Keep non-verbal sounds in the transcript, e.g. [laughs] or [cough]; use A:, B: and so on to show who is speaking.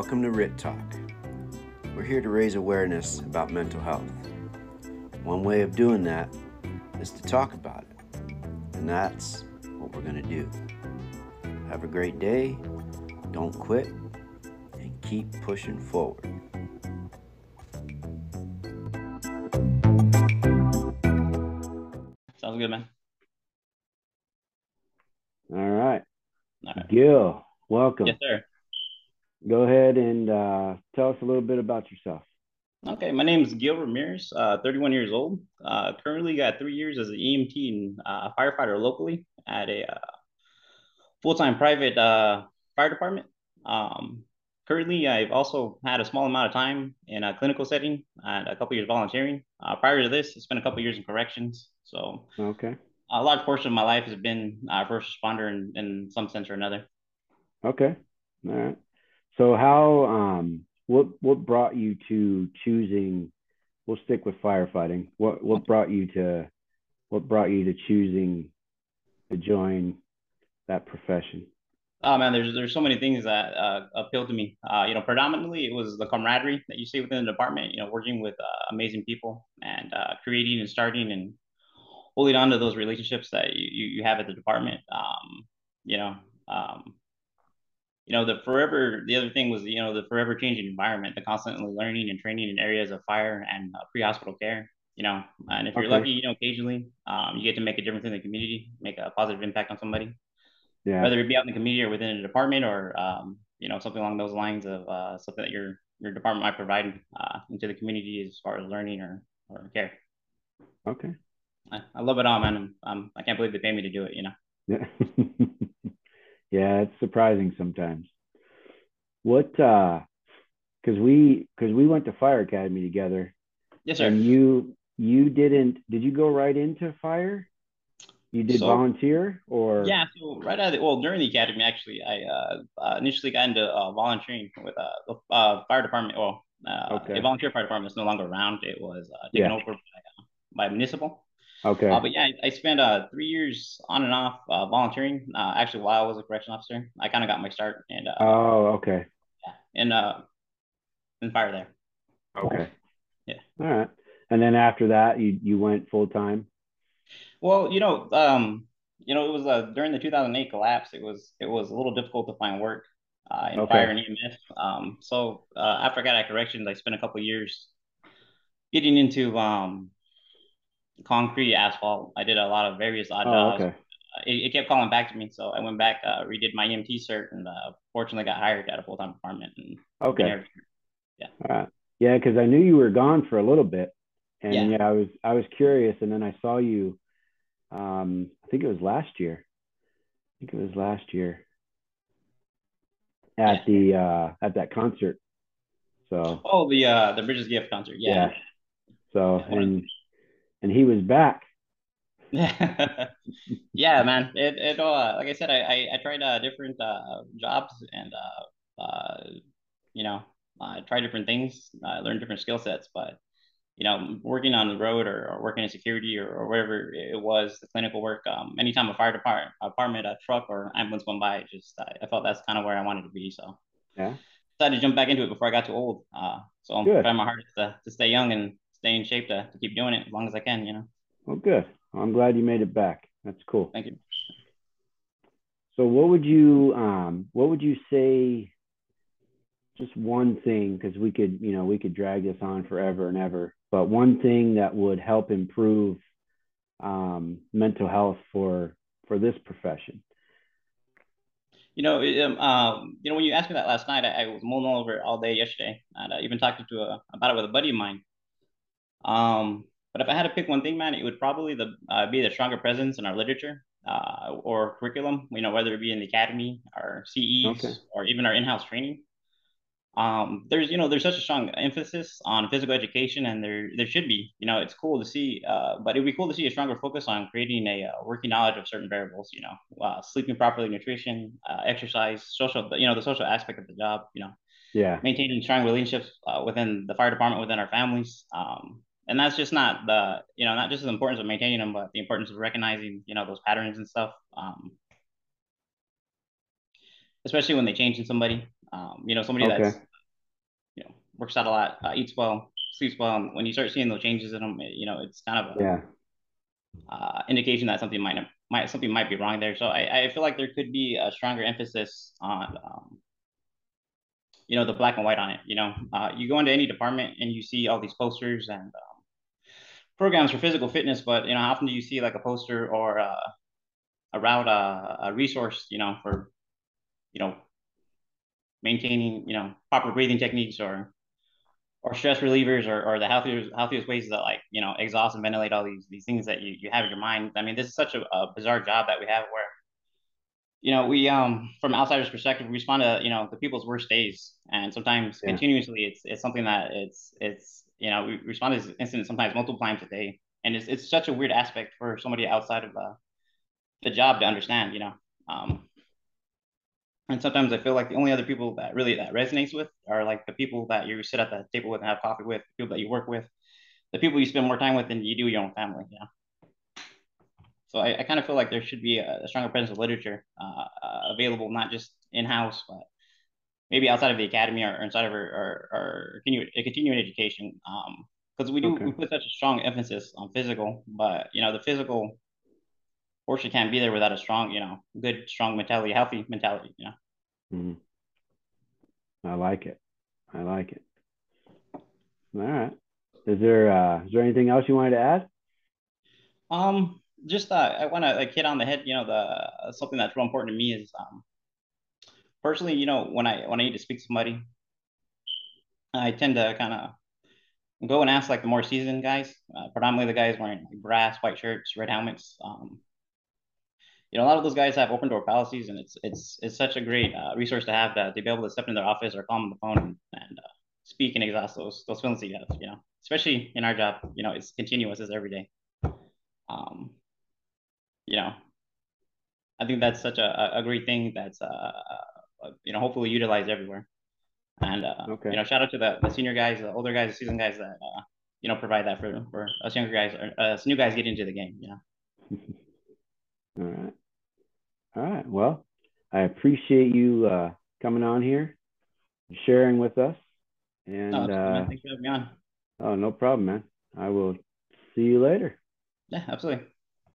A: Welcome to RIT Talk. We're here to raise awareness about mental health. One way of doing that is to talk about it, and that's what we're going to do. Have a great day, don't quit, and keep pushing forward.
B: Sounds good, man.
A: All right.
B: All right.
A: Gil, welcome.
B: Yes, sir.
A: Go ahead and uh, tell us a little bit about yourself.
B: Okay, my name is Gil Ramirez, uh, 31 years old. Uh, currently got three years as an EMT and uh, firefighter locally at a uh, full-time private uh, fire department. Um, currently, I've also had a small amount of time in a clinical setting and a couple years volunteering. Uh, prior to this, I spent a couple years in corrections. So
A: Okay.
B: a large portion of my life has been uh, first responder in, in some sense or another.
A: Okay. All right. So how um what what brought you to choosing we'll stick with firefighting. What what brought you to what brought you to choosing to join that profession?
B: Oh man, there's there's so many things that uh, appeal to me. Uh, you know, predominantly it was the camaraderie that you see within the department. You know, working with uh, amazing people and uh, creating and starting and holding on to those relationships that you you, you have at the department. Um, you know, um, you know the forever. The other thing was you know the forever changing environment, the constantly learning and training in areas of fire and uh, pre-hospital care. You know, and if you're
A: Okay.
B: lucky, you know, occasionally um, you get to make a difference in the community, make a positive impact on somebody
A: Yeah.
B: whether it be out in the community or within a department or um, you know something along those lines of uh, something that your your department might provide uh, into the community as far as learning or or care.
A: Okay.
B: I, I love it all, man. I'm, I'm I can't believe they pay me to do it. You know.
A: Yeah. [laughs] yeah, it's surprising sometimes. What uh cuz we cuz we went to fire academy together
B: Yes, sir.
A: and you you didn't did you go right into fire? You did
B: So-
A: volunteer or
B: Yeah. So right out of the, well during the academy, actually, I uh, uh, initially got into uh, volunteering with uh, the uh, fire department. Well, uh,
A: Okay.
B: a volunteer fire department is no longer around. It was uh, taken
A: Yeah.
B: over by, uh, by municipal.
A: Okay.
B: Uh, but yeah, I, I spent uh, three years on and off uh, volunteering. Uh, actually, while I was a correction officer, I kind of got my start and uh,
A: oh, okay.
B: Yeah, and uh, in fire there.
A: Okay.
B: Yeah.
A: All right. And then after that, you you went full time.
B: Well, you know, um, you know, it was uh, during the 2008 collapse. It was it was a little difficult to find work uh, in
A: Okay.
B: fire and EMS. Um, so uh, after I got out of corrections, I spent a couple years getting into um, concrete, asphalt. I did a lot of various odd
A: Oh,
B: jobs.
A: okay.
B: Uh, It, it kept calling back to me, so I went back, uh, redid my EMT cert, and uh, fortunately got hired at a full time department. And
A: Okay.
B: yeah.
A: All right. Yeah, because I knew you were gone for a little bit, and
B: Yeah.
A: yeah. I was I was curious, and then I saw you. Um, I think it was last year. I think it was last year at the uh at that concert. So
B: Oh, the uh, the Bridges Gift concert, yeah.
A: So
B: Yeah.
A: and and he was back. [laughs]
B: yeah, man. It it uh like I said, I I, I tried uh different uh jobs and uh uh you know I tried different things. I learned different skill sets, but you know working on the road or, or working in security or, or whatever it was, the clinical work. Um, anytime a fire department, apartment, a truck or ambulance went by, just I, I felt that's kind of where I wanted to be. So
A: Yeah.
B: decided to jump back into it before I got too old. Uh, so I'm
A: Good.
B: trying my hardest to, to stay young and stay in shape to, to keep doing it as long as I can. You know.
A: Well, good. I'm glad you made it back. That's cool.
B: Thank you.
A: So what would you um what would you say just one thing because we could you know we could drag this on forever and ever but one thing that would help improve um, mental health for for this profession
B: You know, um, um, you know, when you asked me that last night, I, I was mulling over it all day yesterday, and I even talked to a, about it with a buddy of mine. Um, but if I had to pick one thing, man, it would probably the uh, be the stronger presence in our literature uh, or curriculum. You know, whether it be in the academy, our CEs,
A: Okay.
B: or even our in-house training. Um, there's you know there's such a strong emphasis on physical education, and there there should be. You know, it's cool to see, uh, but it'd be cool to see a stronger focus on creating a uh, working knowledge of certain variables. You know, uh, sleeping properly, nutrition, uh, exercise, social. You know, the social aspect of the job. You know,
A: yeah
B: maintaining strong relationships uh, within the fire department, within our families. Um, and that's just not the, you know, not just the importance of maintaining them, but the importance of recognizing, you know, those patterns and stuff. Um, especially when they change in somebody. Um, you know, somebody
A: Okay.
B: that's works out a lot, uh, eats well, sleeps well. And when you start seeing those changes in them, you know, it's kind of a
A: yeah.
B: uh, indication that something might might something might be wrong there. So I, I feel like there could be a stronger emphasis on um, you know the black and white on it. You know, uh, you go into any department and you see all these posters and um, programs for physical fitness, but you know, how often do you see like a poster or uh, a route, uh, a resource, you know, for you know maintaining you know proper breathing techniques or or stress relievers or, or the healthiest healthiest ways to like you know exhaust and ventilate all these these things that you, you have in your mind i mean this is such a, a bizarre job that we have where you know we um from outsiders perspective we respond to you know the people's worst days and sometimes yeah. continuously it's it's something that it's it's you know we respond to incidents sometimes multiple times a day and it's, it's such a weird aspect for somebody outside of the the job to understand you know um and sometimes I feel like the only other people that really that resonates with are like the people that you sit at the table with and have coffee with, people that you work with, the people you spend more time with than you do your own family. Yeah. So I, I kind of feel like there should be a, a stronger presence of literature uh, uh, available, not just in house, but maybe outside of the academy or, or inside of our, our, our continue, continuing education. Because um, we do okay. we put such a strong emphasis on physical, but you know the physical portion can't be there without a strong, you know, good, strong mentality, healthy mentality, you know.
A: Mm-hmm. I like it. I like it. All right. Is there uh is there anything else you wanted to add?
B: Um, just uh, I want to like hit on the head. You know, the uh, something that's real important to me is um, personally, you know, when I when I need to speak to somebody, I tend to kind of go and ask like the more seasoned guys, uh, predominantly the guys wearing like brass, white shirts, red helmets. Um, you know, a lot of those guys have open door policies, and it's it's it's such a great uh, resource to have that to be able to step into their office or call them on the phone and uh, speak and exhaust those those feelings that you have. You know, especially in our job, you know, it's continuous, it's every day. Um, you know, I think that's such a, a great thing that's uh, you know hopefully utilized everywhere. And uh, okay. you know, shout out to the, the senior guys, the older guys, the seasoned guys that uh, you know provide that for for us younger guys or us new guys get into the game. You know. [laughs]
A: All right. All right. Well, I appreciate you uh, coming on here, sharing with us. And oh,
B: uh, thanks for having me on.
A: Oh, no problem, man. I will see you later.
B: Yeah, absolutely.